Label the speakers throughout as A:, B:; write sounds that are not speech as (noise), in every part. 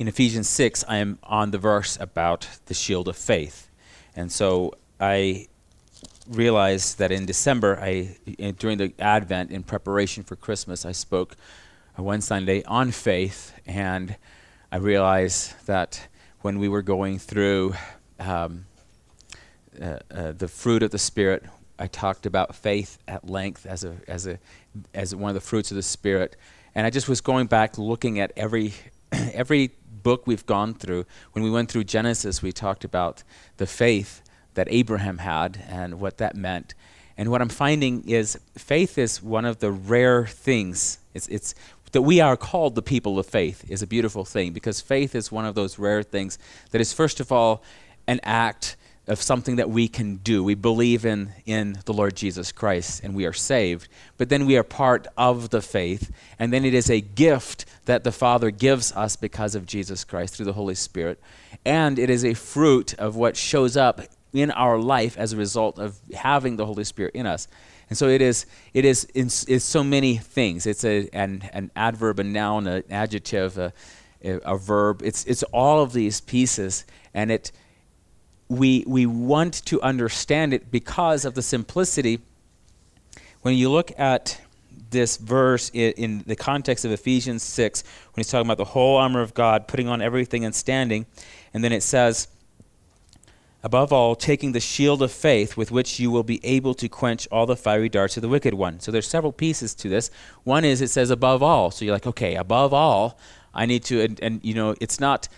A: in Ephesians 6, I am on the verse about the shield of faith. And so I realized that in December, I, in, during the Advent, in preparation for Christmas, I spoke one Sunday on faith, and I realized that when we were going through um, uh, uh, the fruit of the Spirit, I talked about faith at length as a as a as one of the fruits of the Spirit, and I just was going back looking at every (clears throat) every book we've gone through. When we went through Genesis, we talked about the faith that Abraham had and what that meant. And what I'm finding is faith is one of the rare things. It's, it's that we are called the people of faith is a beautiful thing because faith is one of those rare things that is first of all an act of something that we can do. We believe in, in the Lord Jesus Christ and we are saved, but then we are part of the faith, and then it is a gift that the Father gives us because of Jesus Christ through the Holy Spirit, and it is a fruit of what shows up in our life as a result of having the Holy Spirit in us. And so it is, it is in, it's so many things. It's a, an, an adverb, a noun, an adjective, a, a, verb. It's, it's all of these pieces, and it, we, we want to understand it because of the simplicity. When you look at this verse in, in, the context of Ephesians 6, when he's talking about the whole armor of God, putting on everything and standing, and then it says, above all, taking the shield of faith with which you will be able to quench all the fiery darts of the wicked one. So there's several pieces to this. One is it says above all. So you're like, okay, above all, I need to, and, and you know, it's not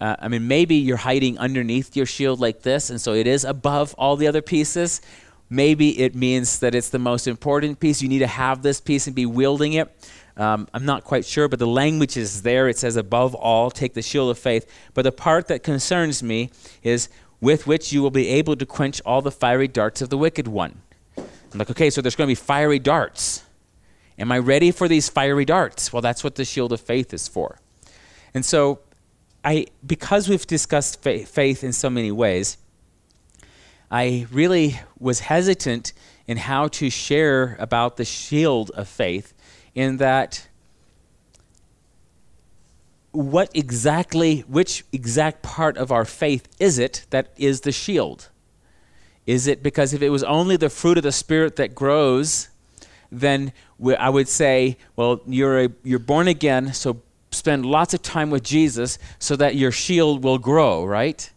A: uh, I mean, maybe you're hiding underneath your shield like this, and so it is above all the other pieces. Maybe it means that it's the most important piece. You need to have this piece and be wielding it. Um, I'm not quite sure, but the language is there. It says, above all, take the shield of faith. But the part that concerns me is, with which you will be able to quench all the fiery darts of the wicked one. I'm like, okay, so there's going to be fiery darts. Am I ready for these fiery darts? Well, that's what the shield of faith is for. And so I, because we've discussed fa- faith in so many ways, I really was hesitant in how to share about the shield of faith, in that what exactly, which exact part of our faith is it that is the shield? Is it because if it was only the fruit of the Spirit that grows, then I would say, well, you're, a, you're born again, so spend lots of time with Jesus so that your shield will grow, right?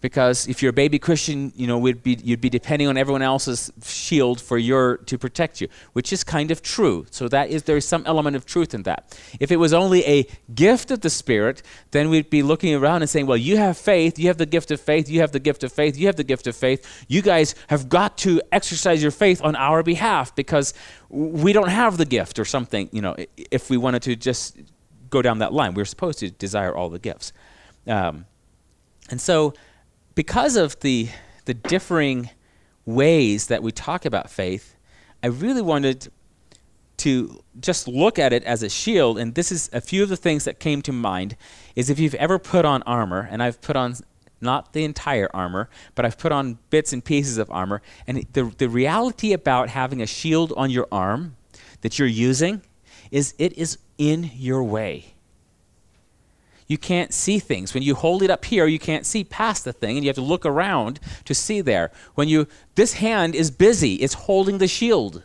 A: Because if you're a baby Christian, you know, we'd be, you'd be depending on everyone else's shield for your to protect you, which is kind of true. So that is there is some element of truth in that. If it was only a gift of the Spirit, then we'd be looking around and saying, "Well, you have faith, you have the gift of faith, you have the gift of faith, you have the gift of faith. You guys have got to exercise your faith on our behalf because we don't have the gift or something." You know, if we wanted to just go down that line. We're supposed to desire all the gifts. Um, and so, because of the, the differing ways that we talk about faith, I really wanted to just look at it as a shield. And this is a few of the things that came to mind is if you've ever put on armor, and I've put on not the entire armor, but I've put on bits and pieces of armor. And the, the reality about having a shield on your arm that you're using is it is in your way. You can't see things. When you hold it up here, you can't see past the thing, and you have to look around to see there. When you this hand is busy, it's holding the shield.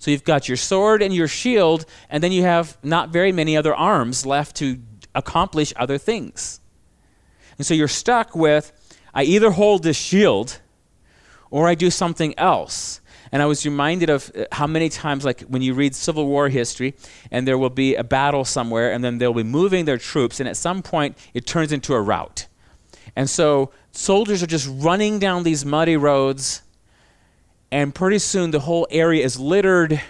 A: So you've got your sword and your shield, and then you have not very many other arms left to accomplish other things. And so you're stuck with I either hold this shield or I do something else. And I was reminded of uh, how many times, like when you read Civil War history, and there will be a battle somewhere, and then they'll be moving their troops, and at some point it turns into a rout. And so soldiers are just running down these muddy roads, and pretty soon the whole area is littered,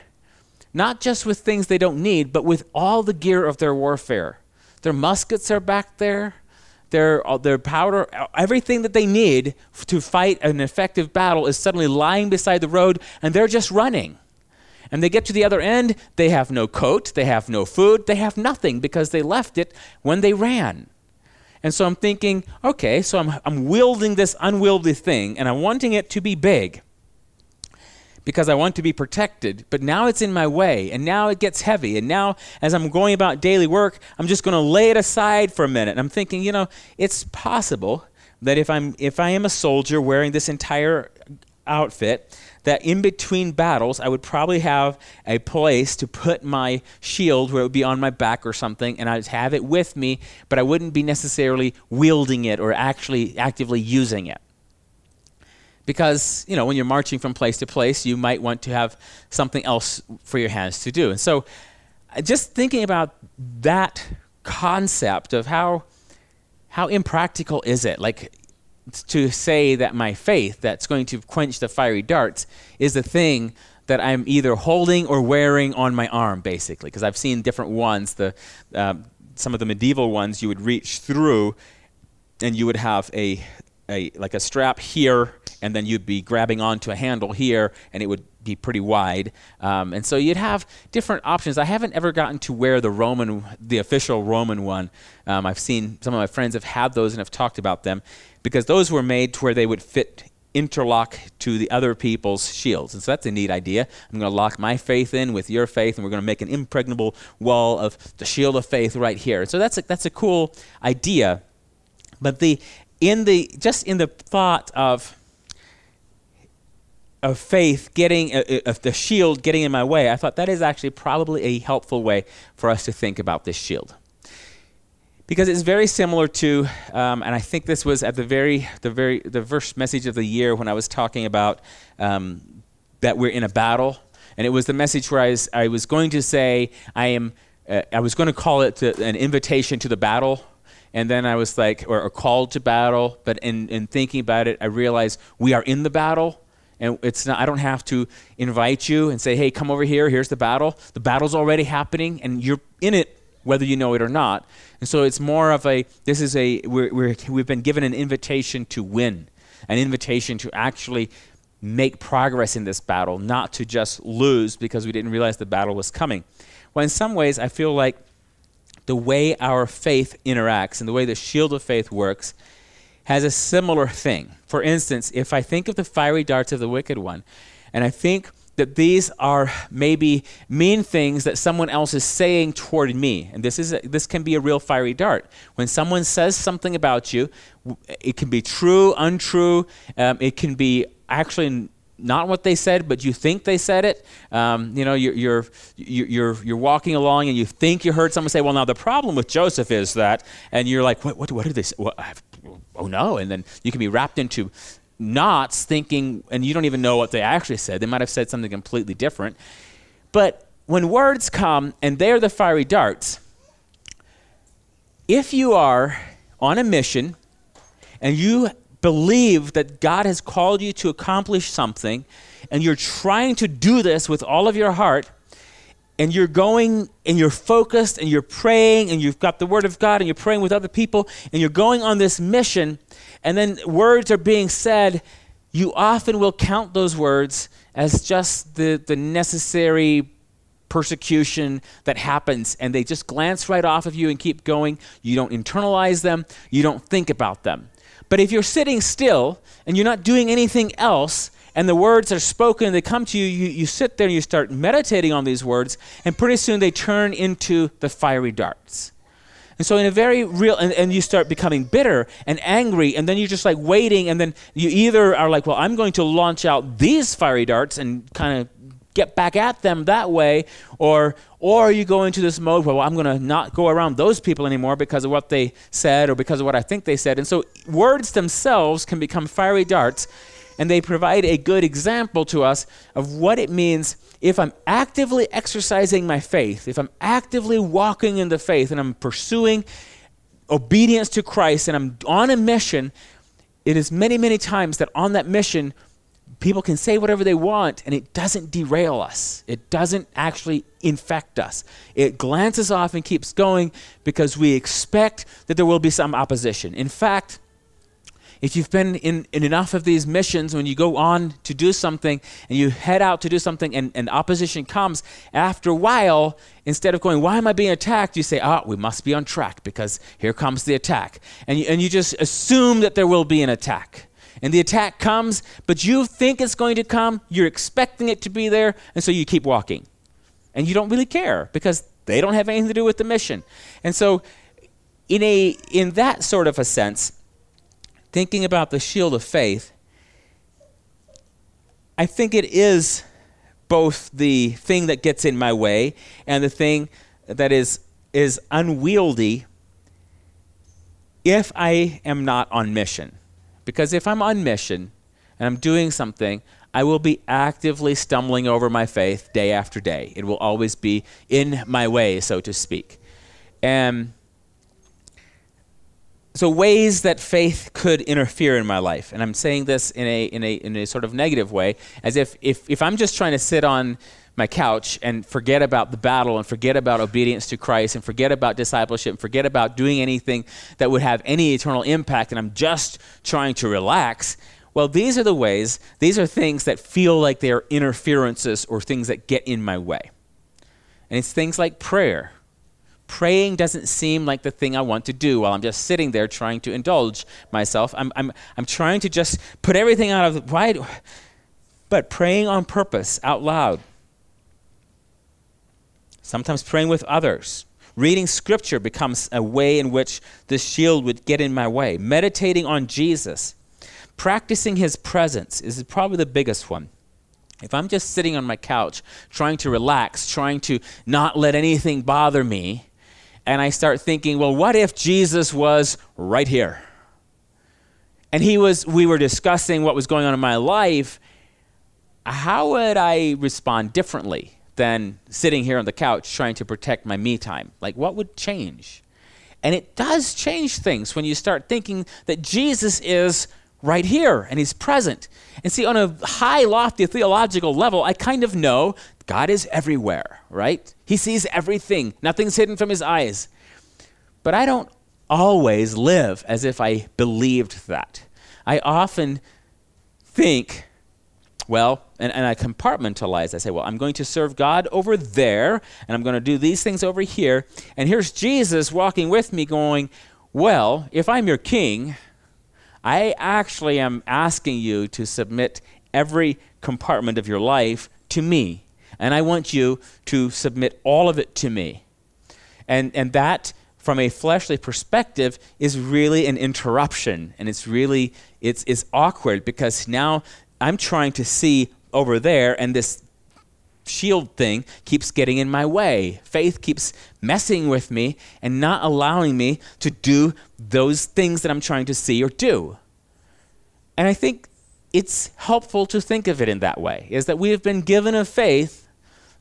A: not just with things they don't need, but with all the gear of their warfare. Their muskets are back there their, uh, their powder, uh, everything that they need to fight an effective battle is suddenly lying beside the road and they're just running. And they get to the other end, they have no coat, they have no food, they have nothing because they left it when they ran. And so I'm thinking, okay, so I'm, I'm wielding this unwieldy thing and I'm wanting it to be big. Because I want to be protected, but now it's in my way, and now it gets heavy. And now, as I'm going about daily work, I'm just going to lay it aside for a minute. And I'm thinking, you know, it's possible that if I'm if I am a soldier wearing this entire outfit, that in between battles, I would probably have a place to put my shield where it would be on my back or something, and I'd have it with me, but I wouldn't be necessarily wielding it or actually actively using it because you know when you're marching from place to place you might want to have something else for your hands to do and so uh, just thinking about that concept of how how impractical is it like to say that my faith that's going to quench the fiery darts is the thing that I'm either holding or wearing on my arm, basically. Because I've seen different ones. The uh, some of the medieval ones you would reach through, and you would have a a like a strap here, and then you'd be grabbing onto a handle here, and it would be pretty wide. Um, and so you'd have different options. I haven't ever gotten to wear the Roman, the official Roman one. Um, I've seen some of my friends have had those and have talked about them because those were made to where they would fit interlock to the other people's shields. And so that's a neat idea. I'm going to lock my faith in with your faith, and we're going to make an impregnable wall of the shield of faith right here. And so that's a, that's a cool idea. But the in the just in the thought of of faith getting uh, uh, of the shield getting in my way, I thought that is actually probably a helpful way for us to think about this shield. Because it's very similar to, um, and I think this was at the very, the very, the first message of the year when I was talking about um, that we're in a battle, and it was the message where I was, I was going to say I am, uh, I was going to call it to, an invitation to the battle, and then I was like, or a call to battle, but in, in thinking about it, I realized we are in the battle. And it's not, I don't have to invite you and say, hey, come over here, here's the battle. The battle's already happening, and you're in it whether you know it or not. And so it's more of a this is a we're, we've been given an invitation to win, an invitation to actually make progress in this battle, not to just lose because we didn't realize the battle was coming. Well, in some ways, I feel like the way our faith interacts and the way the shield of faith works has a similar thing. For instance, if I think of the fiery darts of the wicked one, and I think that these are maybe mean things that someone else is saying toward me. And this, is a, this can be a real fiery dart. When someone says something about you, it can be true, untrue, um, it can be actually not what they said, but you think they said it. Um, you know, you're, you're, you're, you're walking along and you think you heard someone say, well, now the problem with Joseph is that, and you're like, what, what, what did they say? What, oh no. And then you can be wrapped into knots thinking, and you don't even know what they actually said. They might have said something completely different. But when words come and they're the fiery darts, if you are on a mission and you believe that God has called you to accomplish something, and you're trying to do this with all of your heart, and you're going and you're focused and you're praying and you've got the Word of God and you're praying with other people and you're going on this mission, and then words are being said, you often will count those words as just the, the necessary persecution that happens and they just glance right off of you and keep going. You don't internalize them, you don't think about them. But if you're sitting still and you're not doing anything else, and the words are spoken, they come to you, you, you sit there and you start meditating on these words, and pretty soon they turn into the fiery darts. And so, in a very real, and, and you start becoming bitter and angry, and then you're just like waiting, and then you either are like, well, I'm going to launch out these fiery darts and kind of get back at them that way, or or you go into this mode where well, I'm going to not go around those people anymore because of what they said or because of what I think they said. And so, words themselves can become fiery darts and they provide a good example to us of what it means if I'm actively exercising my faith, if I'm actively walking in the faith and I'm pursuing obedience to Christ and I'm on a mission, it is many, many times that on that mission, people can say whatever they want and it doesn't derail us. It doesn't actually infect us. It glances off and keeps going because we expect that there will be some opposition. In fact, if you've been in, in enough of these missions, when you go on to do something and you head out to do something and, and opposition comes, after a while, instead of going, Why am I being attacked? you say, Ah, we must be on track because here comes the attack. And you, and you just assume that there will be an attack. And the attack comes, but you think it's going to come, you're expecting it to be there, and so you keep walking. And you don't really care because they don't have anything to do with the mission. And so in a in that sort of a sense, thinking about the shield of faith, I think it is both the thing that gets in my way and the thing that is is unwieldy if I am not on mission. Because if I'm on mission and I'm doing something, I will be actively stumbling over my faith day after day. It will always be in my way, so to speak. And so ways that faith could interfere in my life. And i'm saying this in a, in a, in a sort of negative way as if, if if i'm just trying to sit on my couch and forget about the battle and forget about obedience to christ and forget about discipleship and forget about doing anything that would have any eternal impact and i'm just trying to relax well these are the ways these are things that feel like they are interferences or things that get in my way. And it's things like prayer praying doesn't seem like the thing I want to do while I'm just sitting there trying to indulge myself. I'm, I'm, I'm trying to just put everything out of why, but praying on purpose out loud. Sometimes praying with others. Reading scripture becomes a way in which the shield would get in my way. Meditating on Jesus. Practicing his presence is probably the biggest one. If I'm just sitting on my couch trying to relax, trying to not let anything bother me, and I start thinking, well, what if Jesus was right here? And he was, we were discussing what was going on in my life. How would I respond differently than sitting here on the couch trying to protect my me time? Like, what would change? And it does change things when you start thinking that Jesus is right here and he's present. And see, on a high, lofty theological level, I kind of know God is everywhere, right? He sees everything, nothing's hidden from his eyes. But I don't always live as if I believed that. I often think, well, and, and I compartmentalize. I say, well, I'm going to serve God over there, and I'm going to do these things over here. And here's Jesus walking with me, going, well, if I'm your king, I actually am asking you to submit every compartment of your life to me and I want you to submit all of it to me. And, and that, from a fleshly perspective, is really an interruption. And it's really, it's, it's awkward because now I'm trying to see over there, and this shield thing keeps getting in my way. Faith keeps messing with me and not allowing me to do those things that I'm trying to see or do. And I think it's helpful to think of it in that way is that we have been given a faith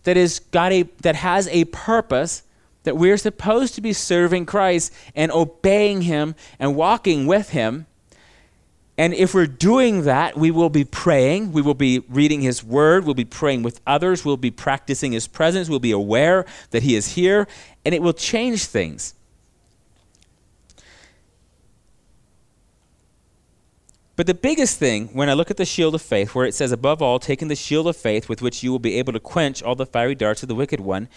A: that is got a that has a purpose that we're supposed to be serving Christ and obeying him and walking with him. And if we're doing that, we will be praying, we will be reading his word, we'll be praying with others, we'll be practicing his presence, we'll be aware that he is here, and it will change things. But the biggest thing, when I look at the shield of faith, where it says, above all, taking the shield of faith with which you will be able to quench all the fiery darts of the wicked one,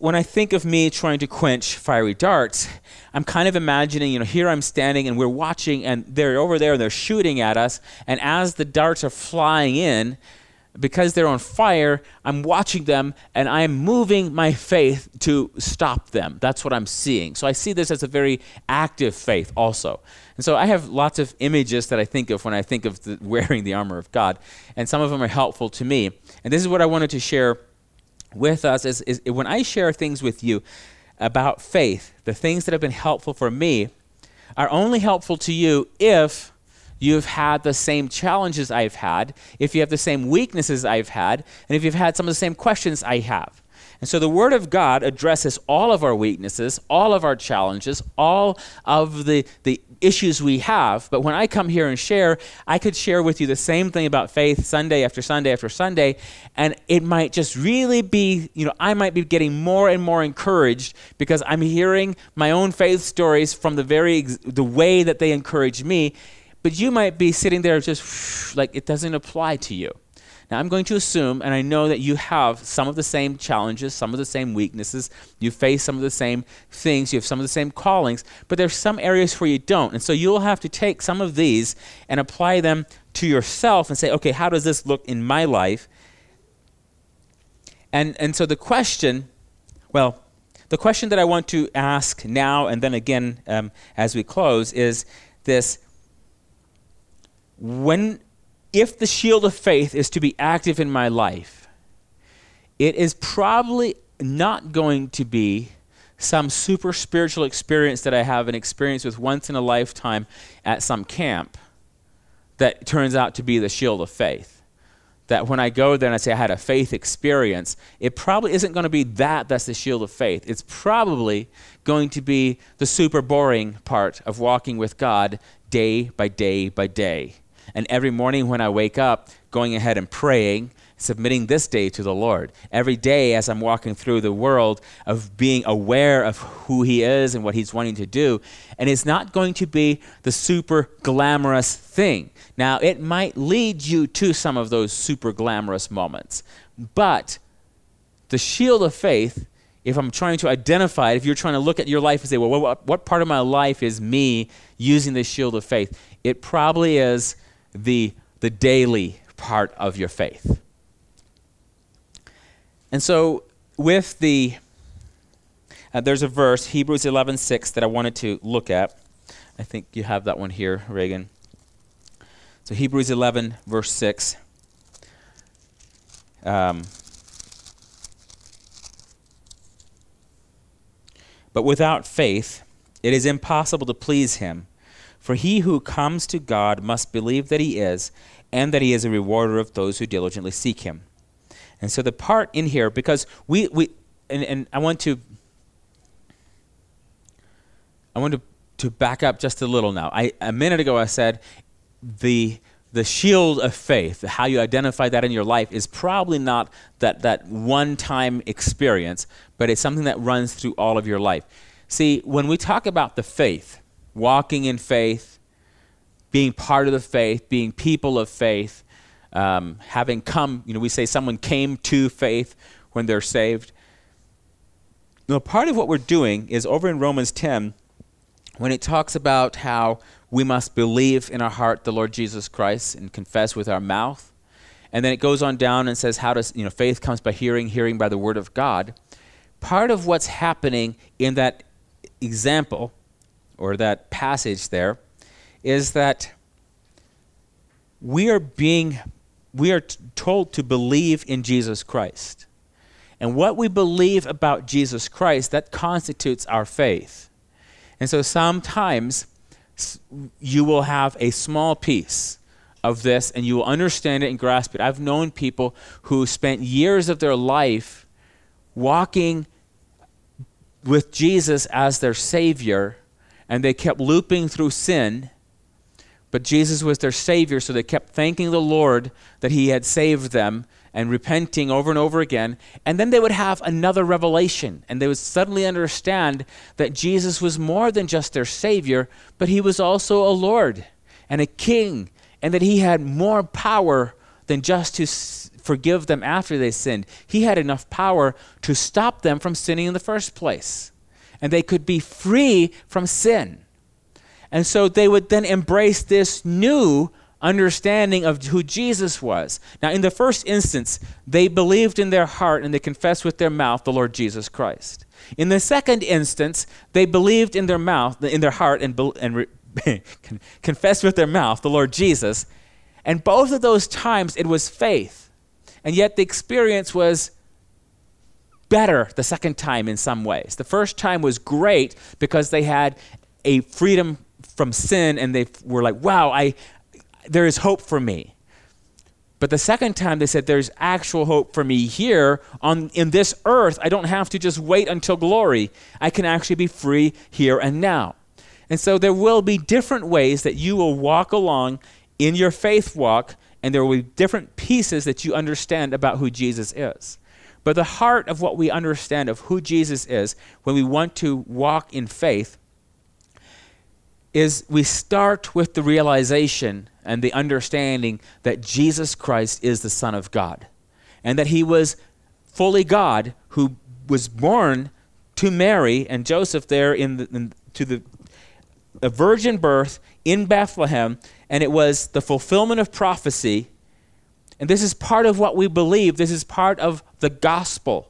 A: when I think of me trying to quench fiery darts, I'm kind of imagining, you know, here I'm standing and we're watching, and they're over there and they're shooting at us, and as the darts are flying in, because they're on fire, I'm watching them and I'm moving my faith to stop them. That's what I'm seeing. So I see this as a very active faith also. And so I have lots of images that I think of when I think of the, (laughs) wearing the armor of God, and some of them are helpful to me. And this is what I wanted to share with us is, is when I share things with you about faith, the things that have been helpful for me are only helpful to you if you've had the same challenges I've had, if you have the same weaknesses I've had, and if you've had some of the same questions I have. And so the Word of God addresses all of our weaknesses, all of our challenges, all of the, the issues we have. But when I come here and share, I could share with you the same thing about faith Sunday after Sunday after Sunday, and it might just really be, you know, I might be getting more and more encouraged because I'm hearing my own faith stories from the very the way that they encourage me. But you might be sitting there just like it doesn't apply to you. Now, I'm going to assume, and I know that you have some of the same challenges, some of the same weaknesses, you face some of the same things, you have some of the same callings, but there's some areas where you don't. And so you'll have to take some of these and apply them to yourself and say, okay, how does this look in my life? And, and so the question, well, the question that I want to ask now and then again um, as we close is this when if the shield of faith is to be active in my life it is probably not going to be some super spiritual experience that I have an experience with once in a lifetime at some camp that turns out to be the shield of faith that when I go there and I say I had a faith experience, it probably isn't going to be that that's the shield of faith. It's probably going to be the super boring part of walking with God day by day by day. And every morning when I wake up, going ahead and praying submitting this day to the Lord. Every day as I'm walking through the world of being aware of who He is and what He's wanting to do. And it's not going to be the super glamorous thing. Now, it might lead you to some of those super glamorous moments, but the shield of faith. If I'm trying to identify it, if you're trying to look at your life and say, well, what, what part of my life is me using the shield of faith? It probably is the, the daily part of your faith. And so, with the, uh, there's a verse, Hebrews 11:6, that I wanted to look at. I think you have that one here, Reagan. So, Hebrews 11, verse 6. Um, but without faith, it is impossible to please him. For he who comes to God must believe that he is, and that he is a rewarder of those who diligently seek him. And so the part in here, because we, we and, and I want to I want to, to back up just a little now. I, a minute ago I said the the shield of faith, how you identify that in your life, is probably not that, that one time experience, but it's something that runs through all of your life. See, when we talk about the faith, walking in faith, being part of the faith, being people of faith, um, having come, you know, we say someone came to faith when they're saved. Now, part of what we're doing is over in Romans 10, when it talks about how we must believe in our heart the Lord Jesus Christ and confess with our mouth. And then it goes on down and says, how does, you know, faith comes by hearing, hearing by the word of God. Part of what's happening in that example or that passage there is that we are being we are told to believe in Jesus Christ. And what we believe about Jesus Christ, that constitutes our faith. And so sometimes you will have a small piece of this and you will understand it and grasp it. I've known people who spent years of their life walking with Jesus as their Savior and they kept looping through sin but Jesus was their Savior, so they kept thanking the Lord that He had saved them and repenting over and over again. And then they would have another revelation, and they would suddenly understand that Jesus was more than just their Savior, but He was also a Lord and a King, and that He had more power than just to forgive them after they sinned. He had enough power to stop them from sinning in the first place, and they could be free from sin. And so they would then embrace this new understanding of who Jesus was. Now, in the first instance, they believed in their heart and they confessed with their mouth the Lord Jesus Christ. In the second instance, they believed in their mouth, in their heart, and, and (laughs) confessed with their mouth the Lord Jesus. And both of those times, it was faith. And yet the experience was better the second time in some ways. The first time was great because they had a freedom from sin and they were like, wow, I, there is hope for me. But the second time they said, there's actual hope for me here on, in this earth. I don't have to just wait until glory. I can actually be free here and now. And so there will be different ways that you will walk along in your faith walk, and there will be different pieces that you understand about who Jesus is. But the heart of what we understand of who Jesus is when we want to walk in faith is we start with the realization and the understanding that Jesus Christ is the Son of God and that he was fully God who was born to Mary and Joseph there in, the, in to the a virgin birth in Bethlehem and it was the fulfillment of prophecy and this is part of what we believe this is part of the gospel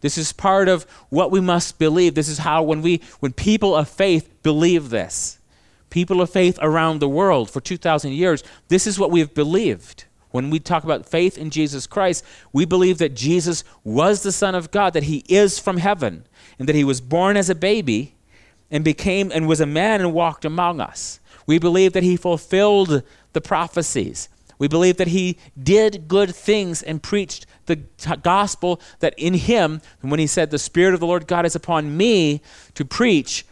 A: this is part of what we must believe this is how when we when people of faith believe this people of faith around the world for 2,000 years, this is what we've believed. When we talk about faith in Jesus Christ, we believe that Jesus was the Son of God, that he is from heaven, and that he was born as a baby and became and was a man and walked among us. We believe that he fulfilled the prophecies. We believe that he did good things and preached the gospel that in him, when he said, The Spirit of the Lord God is upon me to preach,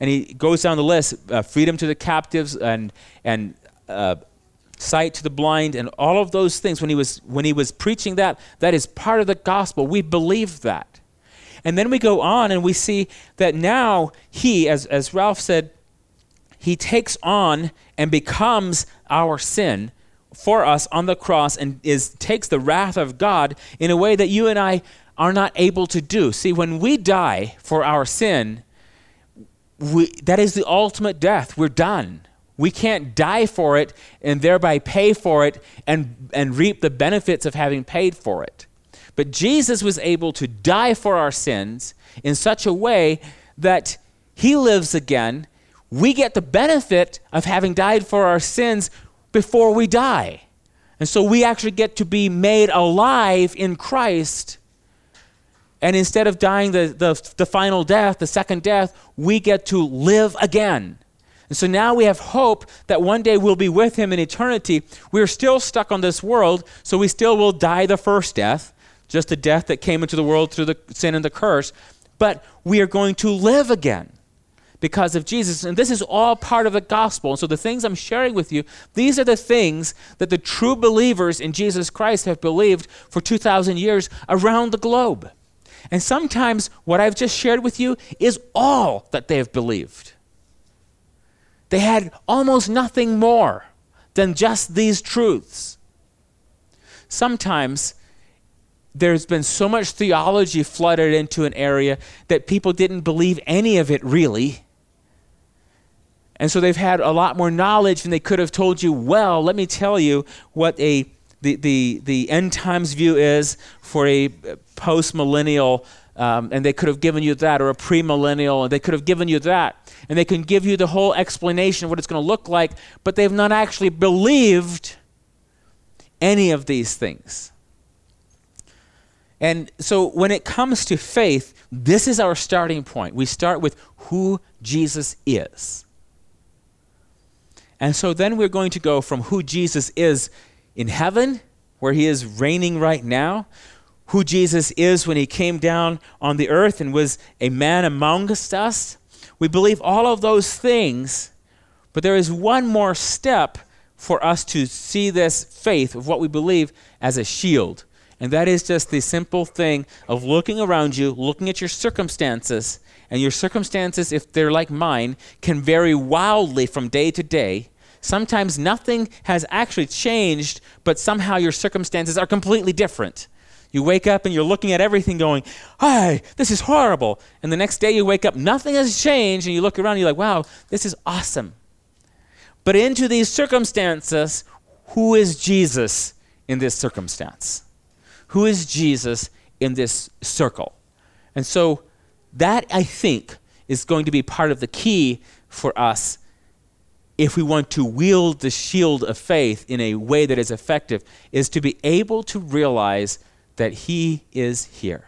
A: and he goes down the list uh, freedom to the captives and, and uh, sight to the blind and all of those things. When he was when he was preaching that that is part of the gospel. We believe that. And then we go on and we see that now he as, as ralph said he takes on and becomes our sin for us on the cross and is takes the wrath of god in a way that you and i are not able to do see when we die for our sin we, that is the ultimate death. We're done. We can't die for it and thereby pay for it and, and reap the benefits of having paid for it. But Jesus was able to die for our sins in such a way that he lives again. We get the benefit of having died for our sins before we die. And so we actually get to be made alive in Christ and instead of dying the, the, the final death, the second death, we get to live again. And so now we have hope that one day we'll be with him in eternity. We're still stuck on this world, so we still will die the first death, just the death that came into the world through the sin and the curse. But we are going to live again because of Jesus. And this is all part of the gospel. And so the things I'm sharing with you, these are the things that the true believers in Jesus Christ have believed for 2,000 years around the globe. And sometimes what I've just shared with you is all that they have believed. They had almost nothing more than just these truths. Sometimes there's been so much theology flooded into an area that people didn't believe any of it really. And so they've had a lot more knowledge than they could have told you, well, let me tell you what a the, the, the end times view is for a post millennial, um, and they could have given you that, or a premillennial, and they could have given you that. And they can give you the whole explanation of what it's going to look like, but they've not actually believed any of these things. And so when it comes to faith, this is our starting point. We start with who Jesus is. And so then we're going to go from who Jesus is in heaven, where he is reigning right now, who Jesus is when he came down on the earth and was a man amongst us. We believe all of those things, but there is one more step for us to see this faith of what we believe as a shield. And that is just the simple thing of looking around you, looking at your circumstances, and your circumstances, if they're like mine, can vary wildly from day to day. Sometimes nothing has actually changed, but somehow your circumstances are completely different. You wake up and you're looking at everything going, Hi, this is horrible. And the next day you wake up, nothing has changed, and you look around and you're like, Wow, this is awesome. But into these circumstances, who is Jesus in this circumstance? Who is Jesus in this circle? And so that, I think, is going to be part of the key for us if we want to wield the shield of faith in a way that is effective, is to be able to realize that He is here.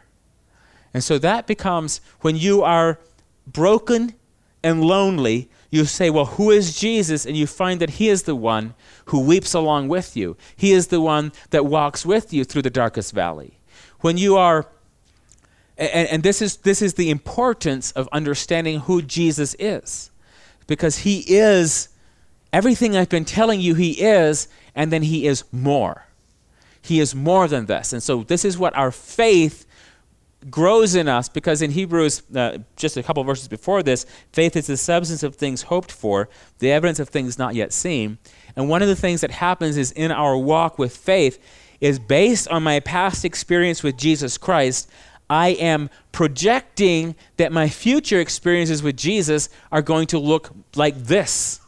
A: And so that becomes when you are broken and lonely, you say, Well, who is Jesus? And you find that He is the one who weeps along with you. He is the one that walks with you through the darkest valley. When you are and, and this is this is the importance of understanding who Jesus is. Because he is everything I've been telling you he is, and then he is more. He is more than this. And so this is what our faith grows in us because in Hebrews, uh, just a couple verses before this, faith is the substance of things hoped for, the evidence of things not yet seen. And one of the things that happens is in our walk with faith is based on my past experience with Jesus Christ. I am projecting that my future experiences with Jesus are going to look like this,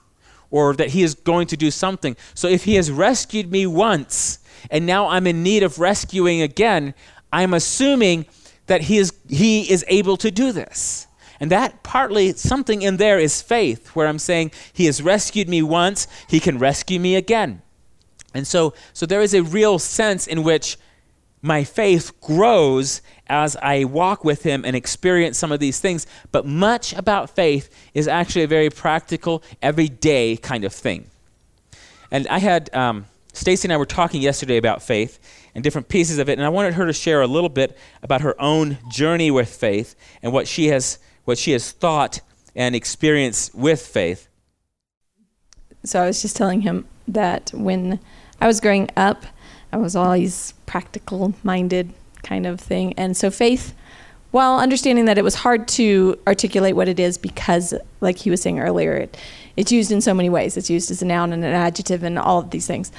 A: or that He is going to do something. So if He has rescued me once, and now I'm in need of rescuing again, I'm assuming that he is, he is able to do this. And that partly, something in there is faith, where I'm saying, He has rescued me once, He can rescue me again. And so, so there is a real sense in which my faith grows as I walk with Him and experience some of these things. But much about faith is actually a very practical, everyday kind of thing. And I had um, Stacy and I were talking yesterday about faith, and different pieces of it. And I wanted her to share a little bit about her own journey with faith and what she has, what she has thought and experienced with faith.
B: So I was just telling him that when I was growing up, I was always practical minded kind of thing. And so faith, while understanding that it was hard to articulate what it is because, like he was saying earlier, it, it's used in so many ways. It's used as a noun and an adjective and all of these things.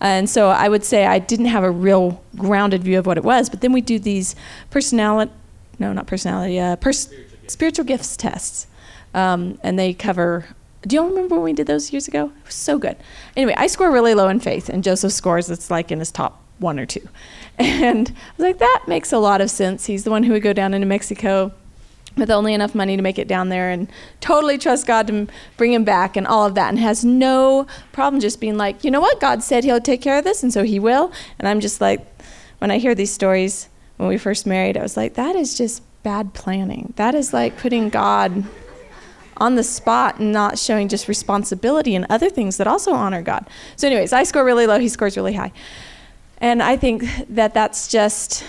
B: And so I would say I didn't have a real grounded view of what it was. But then we do these personality, no, not personality, uh, pers- spiritual, gifts. spiritual, gifts. tests. Um, and they cover, do you all remember when we did those years ago? It was so good. Anyway, I score really low in faith, and Joseph scores, it's like in his top one or two. (laughs) And I was like, that makes a lot of sense. He's the one who would go down into Mexico with only enough money to make it down there and totally trust God to bring him back and all of that and has no problem just being like, you know what, God said he'll take care of this and so he will. And I'm just like, when I hear these stories when we first married, I was like, that is just bad planning. That is like putting God on the spot and not showing just responsibility and other things that also honor God. So, anyways, I score really low, he scores really high. And I think that that's just,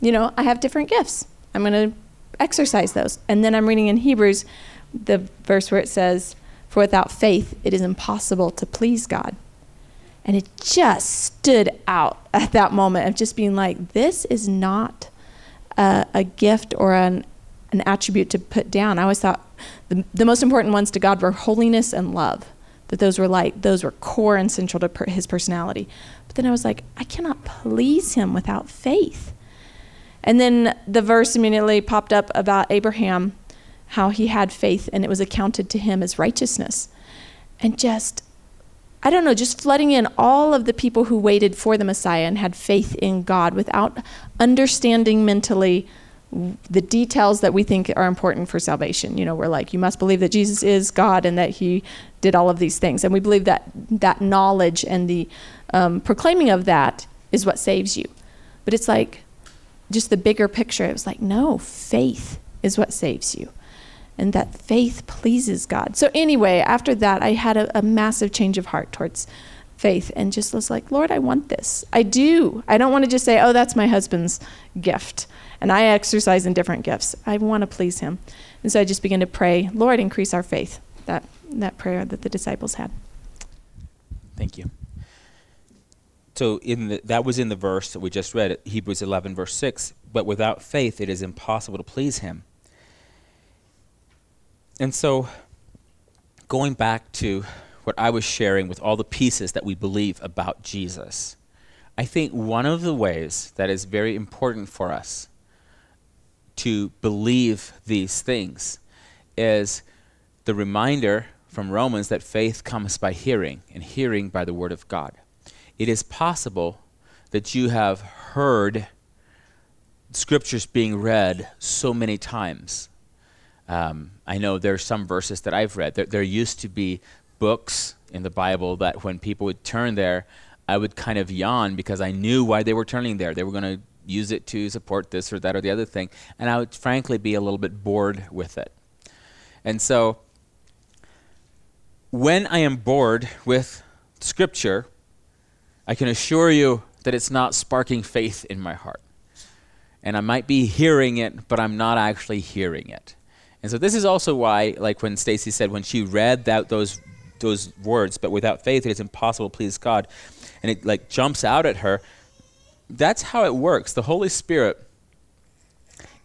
B: you know, I have different gifts. I'm going to exercise those. And then I'm reading in Hebrews the verse where it says, For without faith it is impossible to please God. And it just stood out (laughs) at that moment of just being like, this is not a, a gift or an, an attribute to put down. I always thought the, the most important ones to God were holiness and love, that those were like, those were core and central to per, his personality. But then I was like, I cannot please him without faith. And then the verse immediately popped up about Abraham, how he had faith and it was accounted to him as righteousness. And just, I don't know, just flooding in all of the people who waited for the Messiah and had faith in God without understanding mentally the details that we think are important for salvation. You know, we're like, you must believe that Jesus is God and that he did all of these things. And we believe that that knowledge and the um, proclaiming of that is what saves you. But it's like, just the bigger picture, it was like, no, faith is what saves you. And that faith pleases God. So, anyway, after that, I had a, a massive change of heart towards faith and just was like, Lord, I want this. I do. I don't want to just say, oh, that's my husband's gift. And I exercise in different gifts. I want to please him. And so I just began to pray, Lord, increase our faith. That, that prayer that the disciples had.
A: Thank you so in the, that was in the verse that we just read, Hebrews 11, verse 6. But without faith, it is impossible to please him. And so, going back to what I was sharing with all the pieces that we believe about Jesus, I think one of the ways that is very important for us to believe these things is the reminder from Romans that faith comes by hearing, and hearing by the Word of God it is possible that you have heard scriptures being read so many times. Um, I know there are some verses that I've read. There, there used to be books in the Bible that when people would turn there, I would kind of yawn because I knew why they were turning there. They were going to use it to support this or that or the other thing. And I would frankly be a little bit bored with it. And so when I am bored with Scripture, I can assure you that it's not sparking faith in my heart. And I might be hearing it, but I'm not actually hearing it. And so this is also why, like when Stacy said, when she read that those those words, but without faith it is impossible to please God, and it like jumps out at her. That's how it works. The Holy Spirit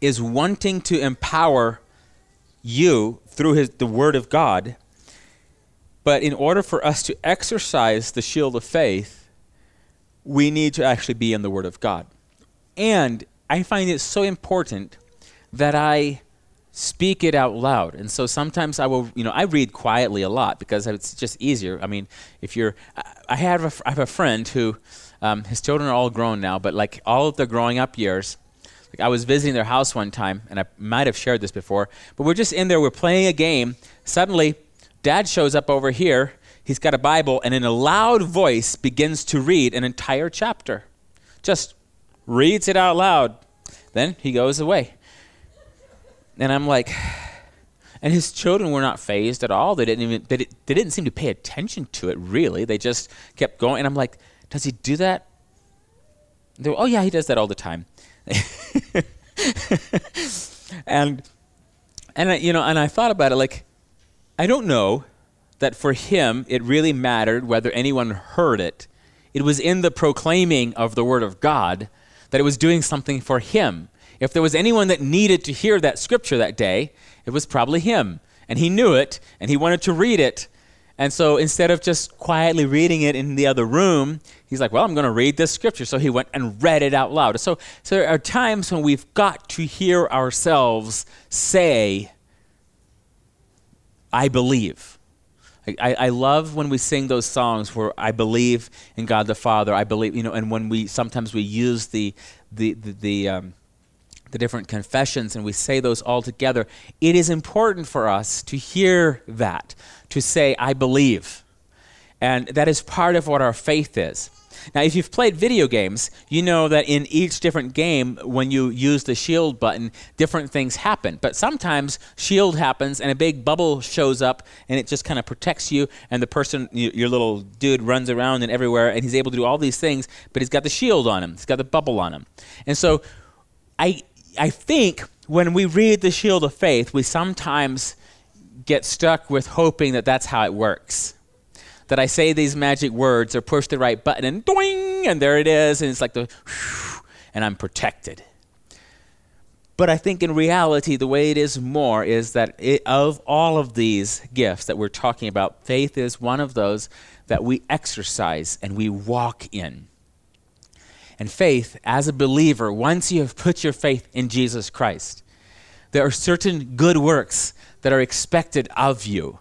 A: is wanting to empower you through his, the Word of God. But in order for us to exercise the shield of faith, we need to actually be in the Word of God. And I find it so important that I speak it out loud. And so sometimes I will, you know, I read quietly a lot because it's just easier. I mean, if you're, I have a, I have a friend who, um, his children are all grown now, but like all of their growing up years, like I was visiting their house one time, and I might have shared this before, but we're just in there, we're playing a game. Suddenly, dad shows up over here. He's got a Bible, and in a loud voice begins to read an entire chapter. Just reads it out loud. Then he goes away. And I'm like, (sighs) and his children were not fazed at all. They didn't even they, they didn't seem to pay attention to it really. They just kept going. And I'm like, does he do that? Were, oh yeah, he does that all the time. (laughs) and and I, you know, and I thought about it like, I don't know that for him it really mattered whether anyone heard it. It was in the proclaiming of the word of God that it was doing something for him. If there was anyone that needed to hear that scripture that day, it was probably him. And he knew it, and he wanted to read it. And so instead of just quietly reading it in the other room, he's like, Well, I'm going to read this scripture. So he went and read it out loud. So, so there are times when we've got to hear ourselves say, I believe. I, I love when we sing those songs where I believe in God the Father. I believe, you know, and when we sometimes we use the the the, the um, the different confessions and we say those all together, it is important for us to hear that, to say, I believe. And that is part of what our faith is. Now, if you've played video games, you know that in each different game, when you use the shield button, different things happen. But sometimes shield happens and a big bubble shows up and it just kind of protects you, and the person, your little dude, runs around and everywhere and he's able to do all these things, but he's got the shield on him, he's got the bubble on him. And so I, I think when we read the shield of faith, we sometimes get stuck with hoping that that's how it works. That I say these magic words or push the right button and doing, and there it is, and it's like the, and I'm protected. But I think in reality, the way it is more is that it, of all of these gifts that we're talking about, faith is one of those that we exercise and we walk in. And faith, as a believer, once you have put your faith in Jesus Christ, there are certain good works that are expected of you.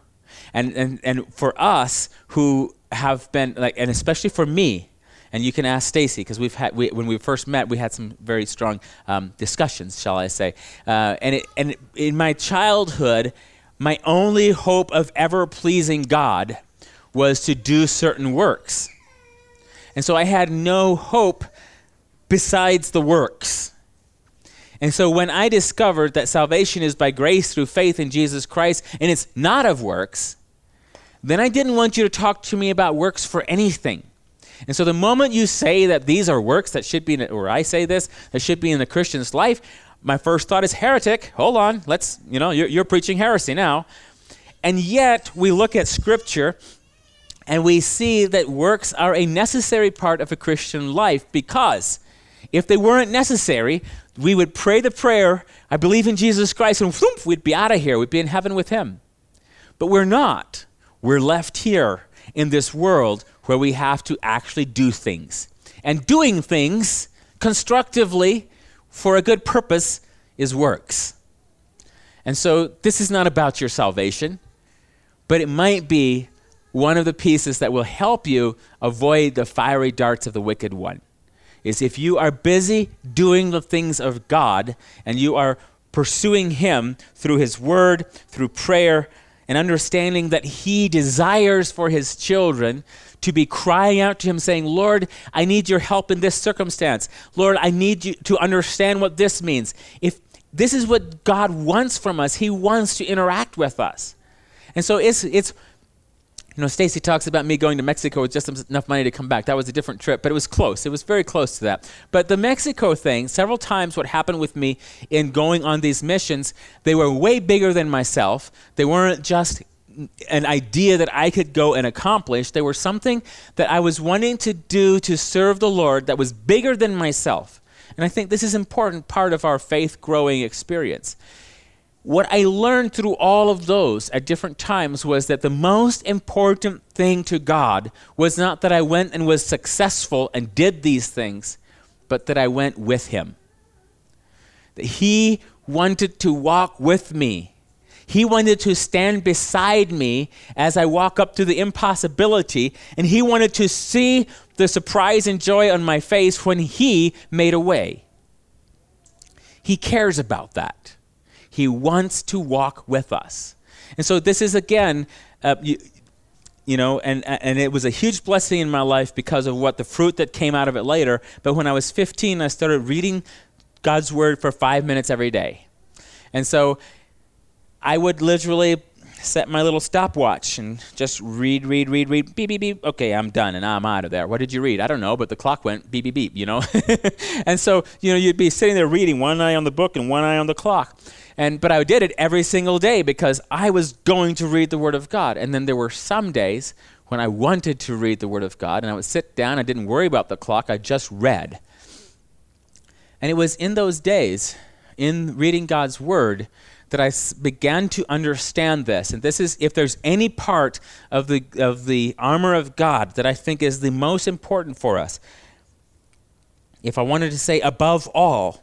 A: And, and, and for us who have been, like, and especially for me, and you can ask Stacy because we've had we, when we first met we had some very strong um, discussions, shall I say? Uh, and it, and in my childhood, my only hope of ever pleasing God was to do certain works, and so I had no hope besides the works. And so when I discovered that salvation is by grace through faith in Jesus Christ and it's not of works, then I didn't want you to talk to me about works for anything. And so the moment you say that these are works that should be, in, or I say this, that should be in the Christian's life, my first thought is heretic. Hold on, let's, you know, you're, you're preaching heresy now. And yet we look at Scripture and we see that works are a necessary part of a Christian life because if they weren't necessary, we would pray the prayer, I believe in Jesus Christ, and whoop, we'd be out of here. We'd be in heaven with Him. But we're not. We're left here in this world where we have to actually do things. And doing things constructively for a good purpose is works. And so this is not about your salvation, but it might be one of the pieces that will help you avoid the fiery darts of the wicked one is if you are busy doing the things of God and you are pursuing Him through His Word, through prayer, and understanding that He desires for His children to be crying out to Him, saying, Lord, I need your help in this circumstance. Lord, I need you to understand what this means. If this is what God wants from us, He wants to interact with us. And so it's, it's you know, Stacy talks about me going to Mexico with just enough money to come back. That was a different trip, but it was close. It was very close to that. But the Mexico thing, several times what happened with me in going on these missions, they were way bigger than myself. They weren't just an idea that I could go and accomplish. They were something that I was wanting to do to serve the Lord that was bigger than myself. And I think this is an important part of our faith growing experience. What I learned through all of those at different times was that the most important thing to God was not that I went and was successful and did these things, but that I went with Him. That He wanted to walk with me. He wanted to stand beside me as I walk up to the impossibility, and He wanted to see the surprise and joy on my face when He made a way. He cares about that. He wants to walk with us. And so this is again, uh, you, you know, and, and it was a huge blessing in my life because of what the fruit that came out of it later. But when I was 15, I started reading God's word for five minutes every day. And so I would literally set my little stopwatch and just read, read, read, read, beep, beep, beep. Okay, I'm done and I'm out of there. What did you read? I don't know, but the clock went beep, beep, beep, you know? (laughs) and so, you know, you'd be sitting there reading, one eye on the book and one eye on the clock. And but I did it every single day because I was going to read the Word of God. And then there were some days when I wanted to read the Word of God, and I would sit down. I didn't worry about the clock. I just read. And it was in those days, in reading God's Word, that I began to understand this. And this is, if there's any part of the, of the armor of God that I think is the most important for us, if I wanted to say above all,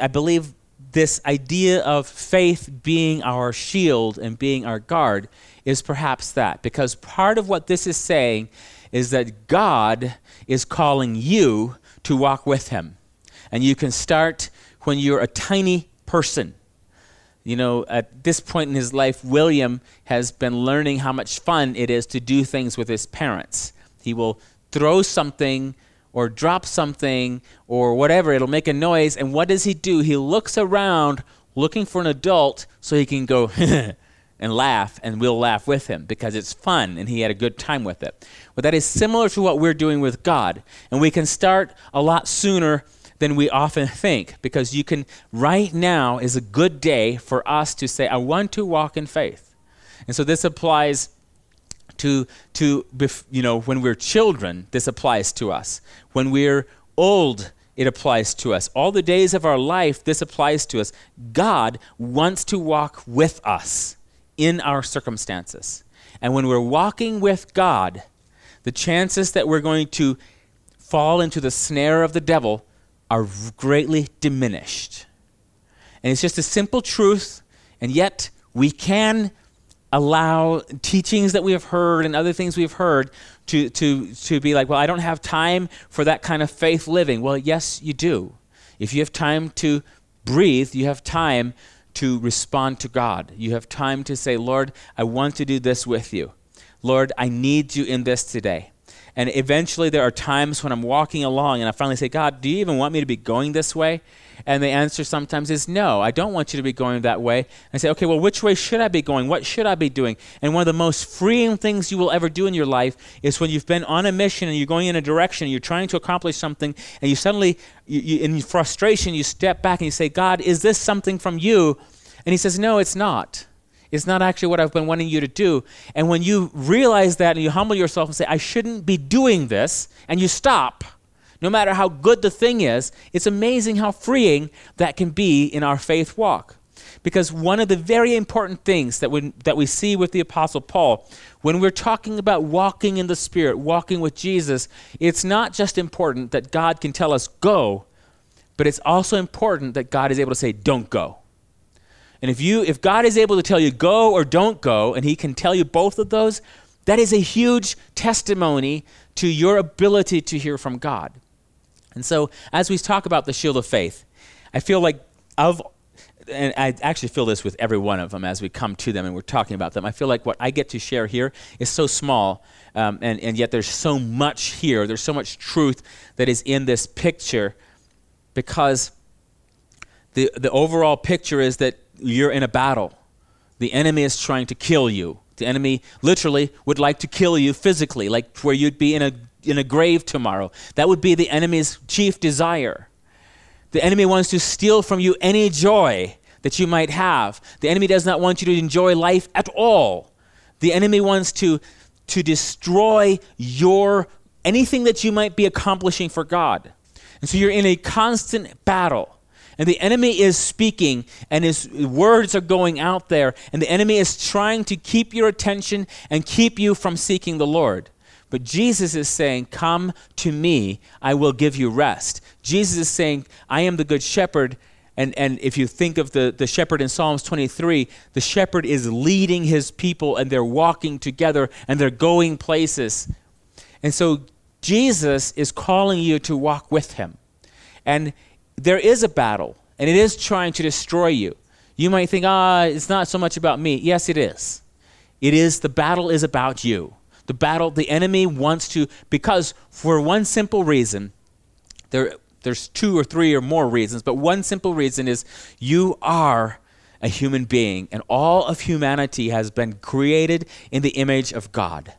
A: I believe this idea of faith being our shield and being our guard is perhaps that. Because part of what this is saying is that God is calling you to walk with Him. And you can start when you're a tiny person. You know, at this point in his life, William has been learning how much fun it is to do things with his parents. He will throw something or drop something or whatever, it'll make a noise. And what does he do? He looks around looking for an adult so he can go (laughs) and laugh, and we'll laugh with him because it's fun and he had a good time with it. But that is similar to what we're doing with God. And we can start a lot sooner than we often think because you can, right now is a good day for us to say, I want to walk in faith. And so this applies to, to you know, when we're children, this applies to us. When we're old, it applies to us. All the days of our life, this applies to us. God wants to walk with us in our circumstances. And when we're walking with God, the chances that we're going to fall into the snare of the devil are greatly diminished. And it's just a simple truth, and yet we can allow teachings that we have heard and other things we've heard to, to, to be like, well, I don't have time for that kind of faith living. Well, yes, you do. If you have time to breathe, you have time to respond to God. You have time to say, Lord, I want to do this with you. Lord, I need you in this today. And eventually, there are times when I'm walking along and I finally say, God, do you even want me to be going this way? And the answer sometimes is no, I don't want you to be going that way. I say, okay, well, which way should I be going? What should I be doing? And one of the most freeing things you will ever do in your life is when you've been on a mission and you're going in a direction, and you're trying to accomplish something, and you suddenly, you, you, in frustration, you step back and you say, God, is this something from you? And He says, no, it's not. It's not actually what I've been wanting you to do. And when you realize that and you humble yourself and say, I shouldn't be doing this, and you stop, no matter how good the thing is, it's amazing how freeing that can be in our faith walk. Because one of the very important things that we, that we see with the Apostle Paul, when we're talking about walking in the Spirit, walking with Jesus, it's not just important that God can tell us go, but it's also important that God is able to say, don't go. And if you if God is able to tell you go or don't go and he can tell you both of those, that is a huge testimony to your ability to hear from God. And so as we talk about the shield of faith, I feel like of and I actually feel this with every one of them as we come to them and we're talking about them. I feel like what I get to share here is so small, um, and, and yet there's so much here. There's so much truth that is in this picture because the, the overall picture is that you're in a battle. The enemy is trying to kill you. The enemy literally would like to kill you physically, like where you'd be in a, in a grave tomorrow. That would be the enemy's chief desire. The enemy wants to steal from you any joy that you might have. The enemy does not want you to enjoy life at all. The enemy wants to, to destroy your anything that you might be accomplishing for God. And so you're in a constant battle. And the enemy is speaking, and his words are going out there, and the enemy is trying to keep your attention and keep you from seeking the Lord. But Jesus is saying, Come to me, I will give you rest. Jesus is saying, I am the good shepherd. And, and if you think of the, the shepherd in Psalms 23, the shepherd is leading his people and they're walking together and they're going places. And so Jesus is calling you to walk with him. And there is a battle, and it is trying to destroy you. You might think, ah, it's not so much about me. Yes, it is. It is, the battle is about you. The battle, the enemy wants to, because for one simple reason, there, there's two or three or more reasons, but one simple reason is you are a human being, and all of humanity has been created in the image of God.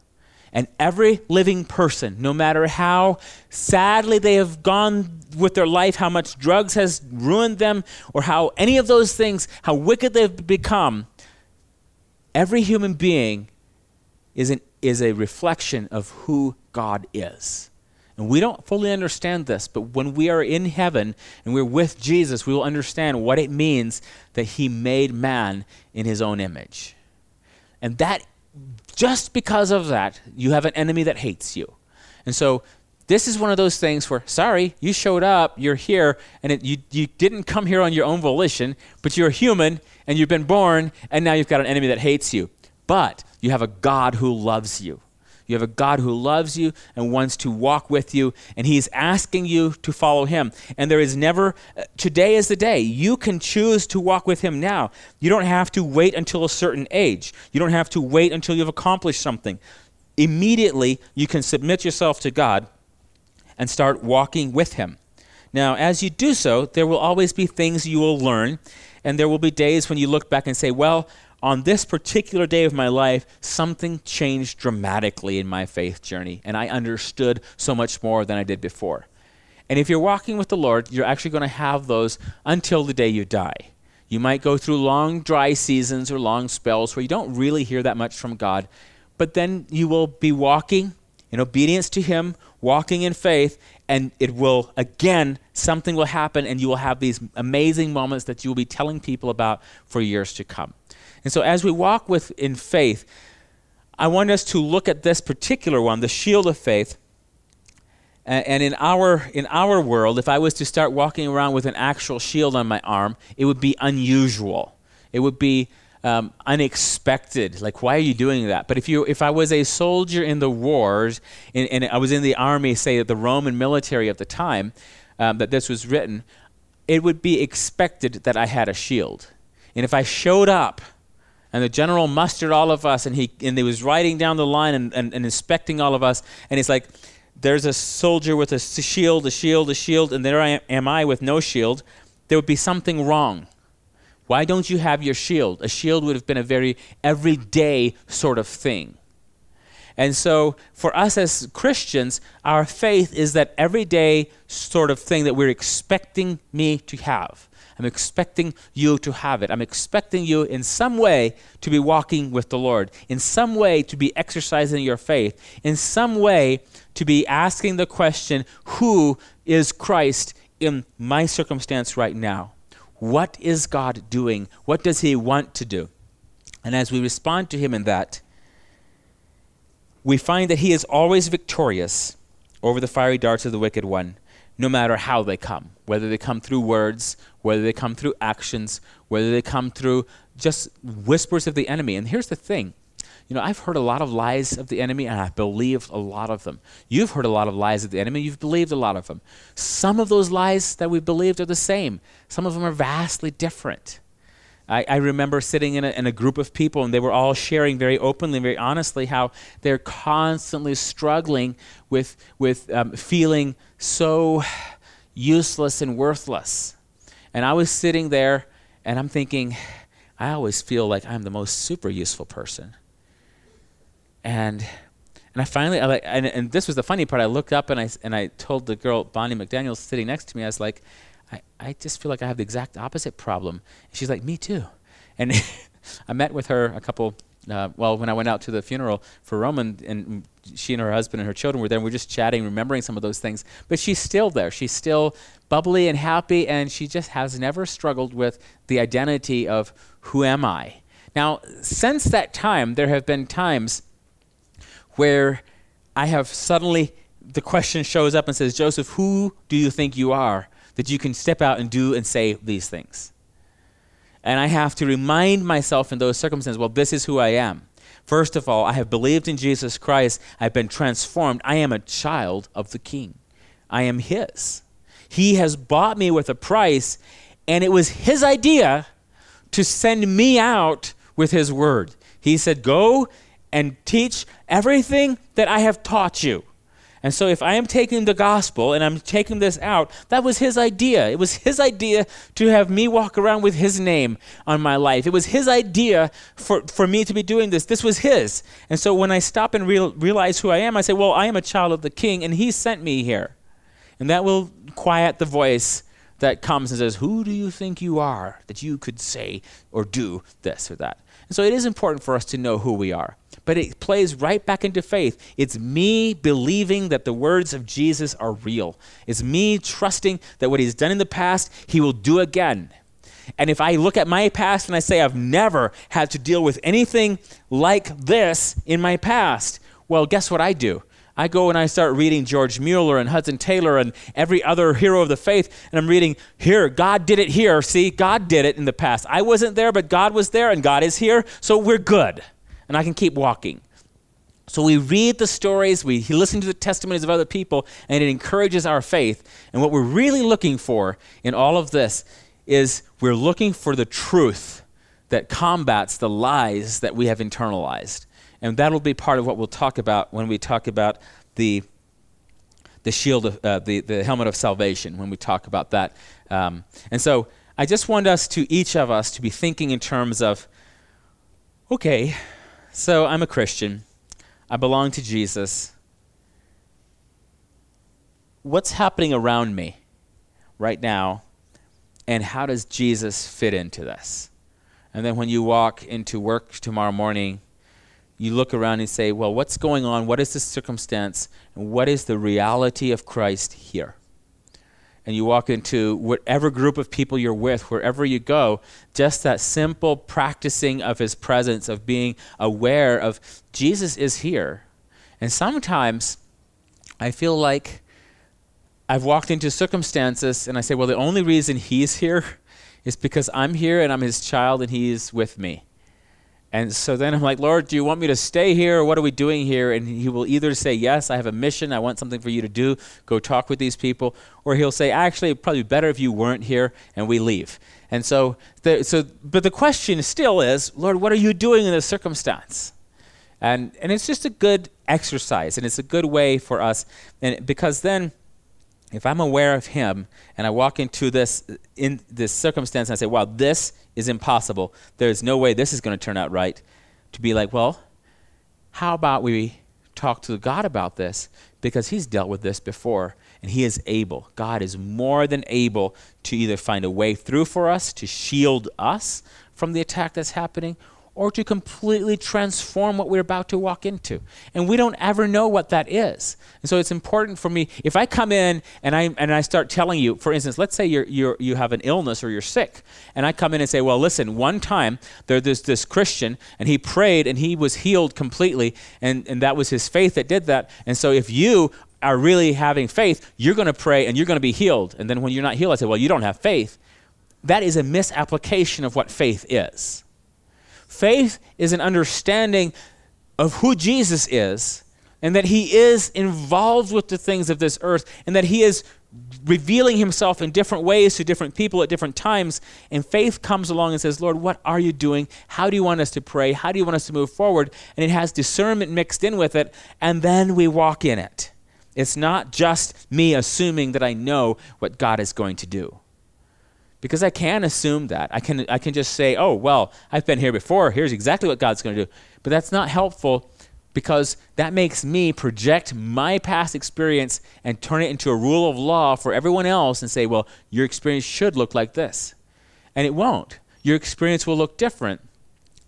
A: And every living person, no matter how sadly they have gone with their life, how much drugs has ruined them, or how any of those things, how wicked they've become, every human being is an is a reflection of who God is. And we don't fully understand this, but when we are in heaven and we're with Jesus, we will understand what it means that he made man in his own image. And that, just because of that, you have an enemy that hates you. And so, this is one of those things where, sorry, you showed up, you're here, and it, you, you didn't come here on your own volition, but you're human and you've been born, and now you've got an enemy that hates you. But you have a God who loves you. You have a God who loves you and wants to walk with you, and He's asking you to follow Him. And there is never, uh, today is the day. You can choose to walk with Him now. You don't have to wait until a certain age, you don't have to wait until you've accomplished something. Immediately, you can submit yourself to God and start walking with Him. Now, as you do so, there will always be things you will learn, and there will be days when you look back and say, Well, on this particular day of my life, something changed dramatically in my faith journey, and I understood so much more than I did before. And if you're walking with the Lord, you're actually going to have those until the day you die. You might go through long dry seasons or long spells where you don't really hear that much from God, but then you will be walking in obedience to Him, walking in faith, and it will, again, something will happen, and you will have these amazing moments that you will be telling people about for years to come. And so as we walk with in faith, I want us to look at this particular one, the shield of faith. And in our in our world, if I was to start walking around with an actual shield on my arm, it would be unusual. It would be um, unexpected. Like, why are you doing that? But if you, if I was a soldier in the wars, and, and I was in the army, say the Roman military at the time um, that this was written, it would be expected that I had a shield. And if I showed up and the general mustered all of us, and he and he was riding down the line and, and, and inspecting all of us. And he's like, "There's a soldier with a shield, a shield, a shield, and there I am I with no shield." There would be something wrong. Why don't you have your shield? A shield would have been a very everyday sort of thing. And so, for us as Christians, our faith is that everyday sort of thing that we're expecting me to have. I'm expecting you to have it. I'm expecting you in some way to be walking with the Lord, in some way to be exercising your faith, in some way to be asking the question, Who is Christ in my circumstance right now? What is God doing? What does He want to do? And as we respond to Him in that, we find that He is always victorious over the fiery darts of the wicked one no matter how they come, whether they come through words, whether they come through actions, whether they come through just whispers of the enemy. And here's the thing you know, I've heard a lot of lies of the enemy, and I've believed a lot of them. You've heard a lot of lies of the enemy, you've believed a lot of them. Some of those lies that we've believed are the same, some of them are vastly different. I, I remember sitting in a, in a group of people, and they were all sharing very openly, very honestly, how they're constantly struggling with, with um, feeling so useless and worthless. And I was sitting there, and I'm thinking, I always feel like I'm the most super useful person. And and I finally, I like, and, and this was the funny part. I looked up and I and I told the girl Bonnie McDaniel sitting next to me, I was like, I, I just feel like I have the exact opposite problem. And she's like, me too. And (laughs) I met with her a couple uh, well, when I went out to the funeral for Roman, and she and her husband and her children were there, and we are just chatting, remembering some of those things. But she's still there. She's still bubbly and happy, and she just has never struggled with the identity of who am I. Now, since that time, there have been times where I have suddenly the question shows up and says, Joseph, who do you think you are that you can step out and do and say these things? And I have to remind myself in those circumstances, well, this is who I am. First of all, I have believed in Jesus Christ. I've been transformed. I am a child of the King. I am His. He has bought me with a price, and it was His idea to send me out with His word. He said, Go and teach everything that I have taught you. And so, if I am taking the gospel and I'm taking this out, that was his idea. It was his idea to have me walk around with his name on my life. It was his idea for, for me to be doing this. This was his. And so, when I stop and real, realize who I am, I say, Well, I am a child of the king, and he sent me here. And that will quiet the voice that comes and says, Who do you think you are that you could say or do this or that? And so, it is important for us to know who we are but it plays right back into faith. It's me believing that the words of Jesus are real. It's me trusting that what he's done in the past, he will do again. And if I look at my past and I say I've never had to deal with anything like this in my past, well, guess what I do? I go and I start reading George Mueller and Hudson Taylor and every other hero of the faith, and I'm reading, here, God did it here. See, God did it in the past. I wasn't there, but God was there, and God is here, so we're good and I can keep walking. So we read the stories, we listen to the testimonies of other people, and it encourages our faith. And what we're really looking for in all of this is we're looking for the truth that combats the lies that we have internalized. And that'll be part of what we'll talk about when we talk about the, the shield of uh, the, the helmet of salvation, when we talk about that. Um, and so I just want us to, each of us, to be thinking in terms of okay, so I'm a Christian. I belong to Jesus. What's happening around me right now? And how does Jesus fit into this? And then when you walk into work tomorrow morning, you look around and say, well, what's going on? What is the circumstance? And what is the reality of Christ here? And you walk into whatever group of people you're with, wherever you go, just that simple practicing of his presence, of being aware of Jesus is here. And sometimes I feel like I've walked into circumstances and I say, well, the only reason he's (laughs) here is because I'm here and I'm his child and he's with me. And so then I'm like, Lord, do you want me to stay here or what are we doing here? And he will either say, Yes, I have a mission. I want something for you to do. Go talk with these people. Or he'll say, Actually, it'd probably be better if you weren't here and we leave. And so, the, so, but the question still is, Lord, what are you doing in this circumstance? And, and it's just a good exercise and it's a good way for us. And because then, if I'm aware of him and I walk into this in this circumstance and I say, wow, this is impossible. There's no way this is going to turn out right. To be like, well, how about we talk to God about this because he's dealt with this before and he is able. God is more than able to either find a way through for us to shield us from the attack that's happening or to completely transform what we're about to walk into. And we don't ever know what that is. And so it's important for me if I come in and I and I start telling you, for instance, let's say you're, you're you have an illness or you're sick, and I come in and say, well, listen, one time there's this Christian and he prayed and he was healed completely, and, and that was his faith that did that. And so if you are really having faith, you're going to pray and you're going to be healed. And then when you're not healed, I say, well, you don't have faith. That is a misapplication of what faith is. Faith is an understanding of who Jesus is and that he is involved with the things of this earth and that he is revealing himself in different ways to different people at different times. And faith comes along and says, Lord, what are you doing? How do you want us to pray? How do you want us to move forward? And it has discernment mixed in with it, and then we walk in it. It's not just me assuming that I know what God is going to do because I can assume that. I can, I can just say, oh, well, I've been here before. Here's exactly what God's going to do. But that's not helpful because that makes me project my past experience and turn it into a rule of law for everyone else and say, well, your experience should look like this. And it won't. Your experience will look different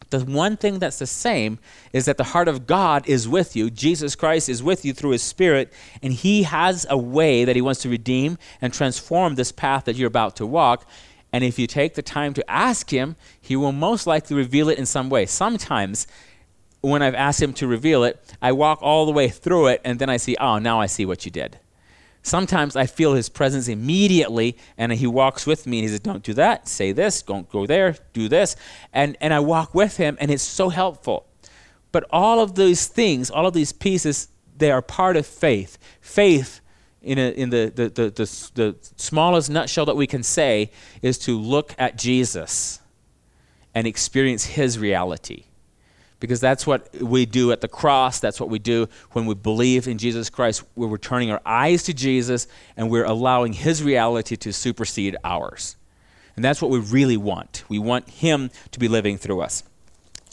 A: The one thing that's the same is that the heart of God is with you. Jesus Christ is with you through his Spirit, and he has a way that he wants to redeem and transform this path that you're about to walk. And if you take the time to ask him, he will most likely reveal it in some way. Sometimes, when I've asked him to reveal it, I walk all the way through it, and then I see, oh, now I see what you did. Sometimes I feel his presence immediately, and he walks with me, and he says, Don't do that, say this, don't go there, do this. And, and I walk with him, and it's so helpful. But all of these things, all of these pieces, they are part of faith. Faith, in, a, in the, the, the, the, the smallest nutshell that we can say, is to look at Jesus and experience his reality because that's what we do at the cross. That's what we do when we believe in Jesus Christ. We're turning our eyes to Jesus and we're allowing His reality to supersede ours. And that's what we really want. We want Him to be living through us.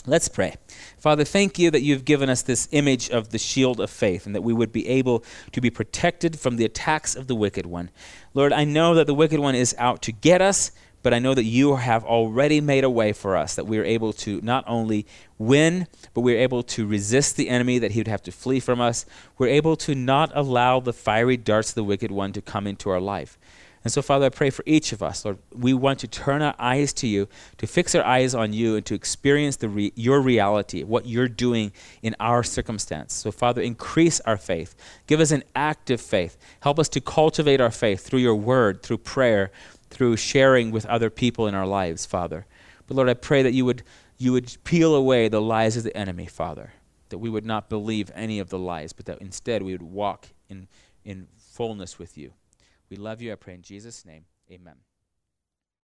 A: Let's pray. Father, thank you that you've given us this image of the shield of faith and that we would be able to be protected from the attacks of the wicked one. Lord, I know that the wicked one is out to get us, but I know that you have already made a way for us that we are able to not only win, but we're able to resist the enemy, that he would have to flee from us. We're able to not allow the fiery darts of the wicked one to come into our life. And so, Father, I pray for each of us, Lord. We want to turn our eyes to you, to fix our eyes on you, and to experience the re- your reality, what you're doing in our circumstance. So, Father, increase our faith. Give us an active faith. Help us to cultivate our faith through your word, through prayer, through sharing with other people in our lives, Father. But Lord, I pray that you would, you would peel away the lies of the enemy, Father, that we would not believe any of the lies, but that instead we would walk in, in fullness with you. We love you. I pray in Jesus' name. Amen.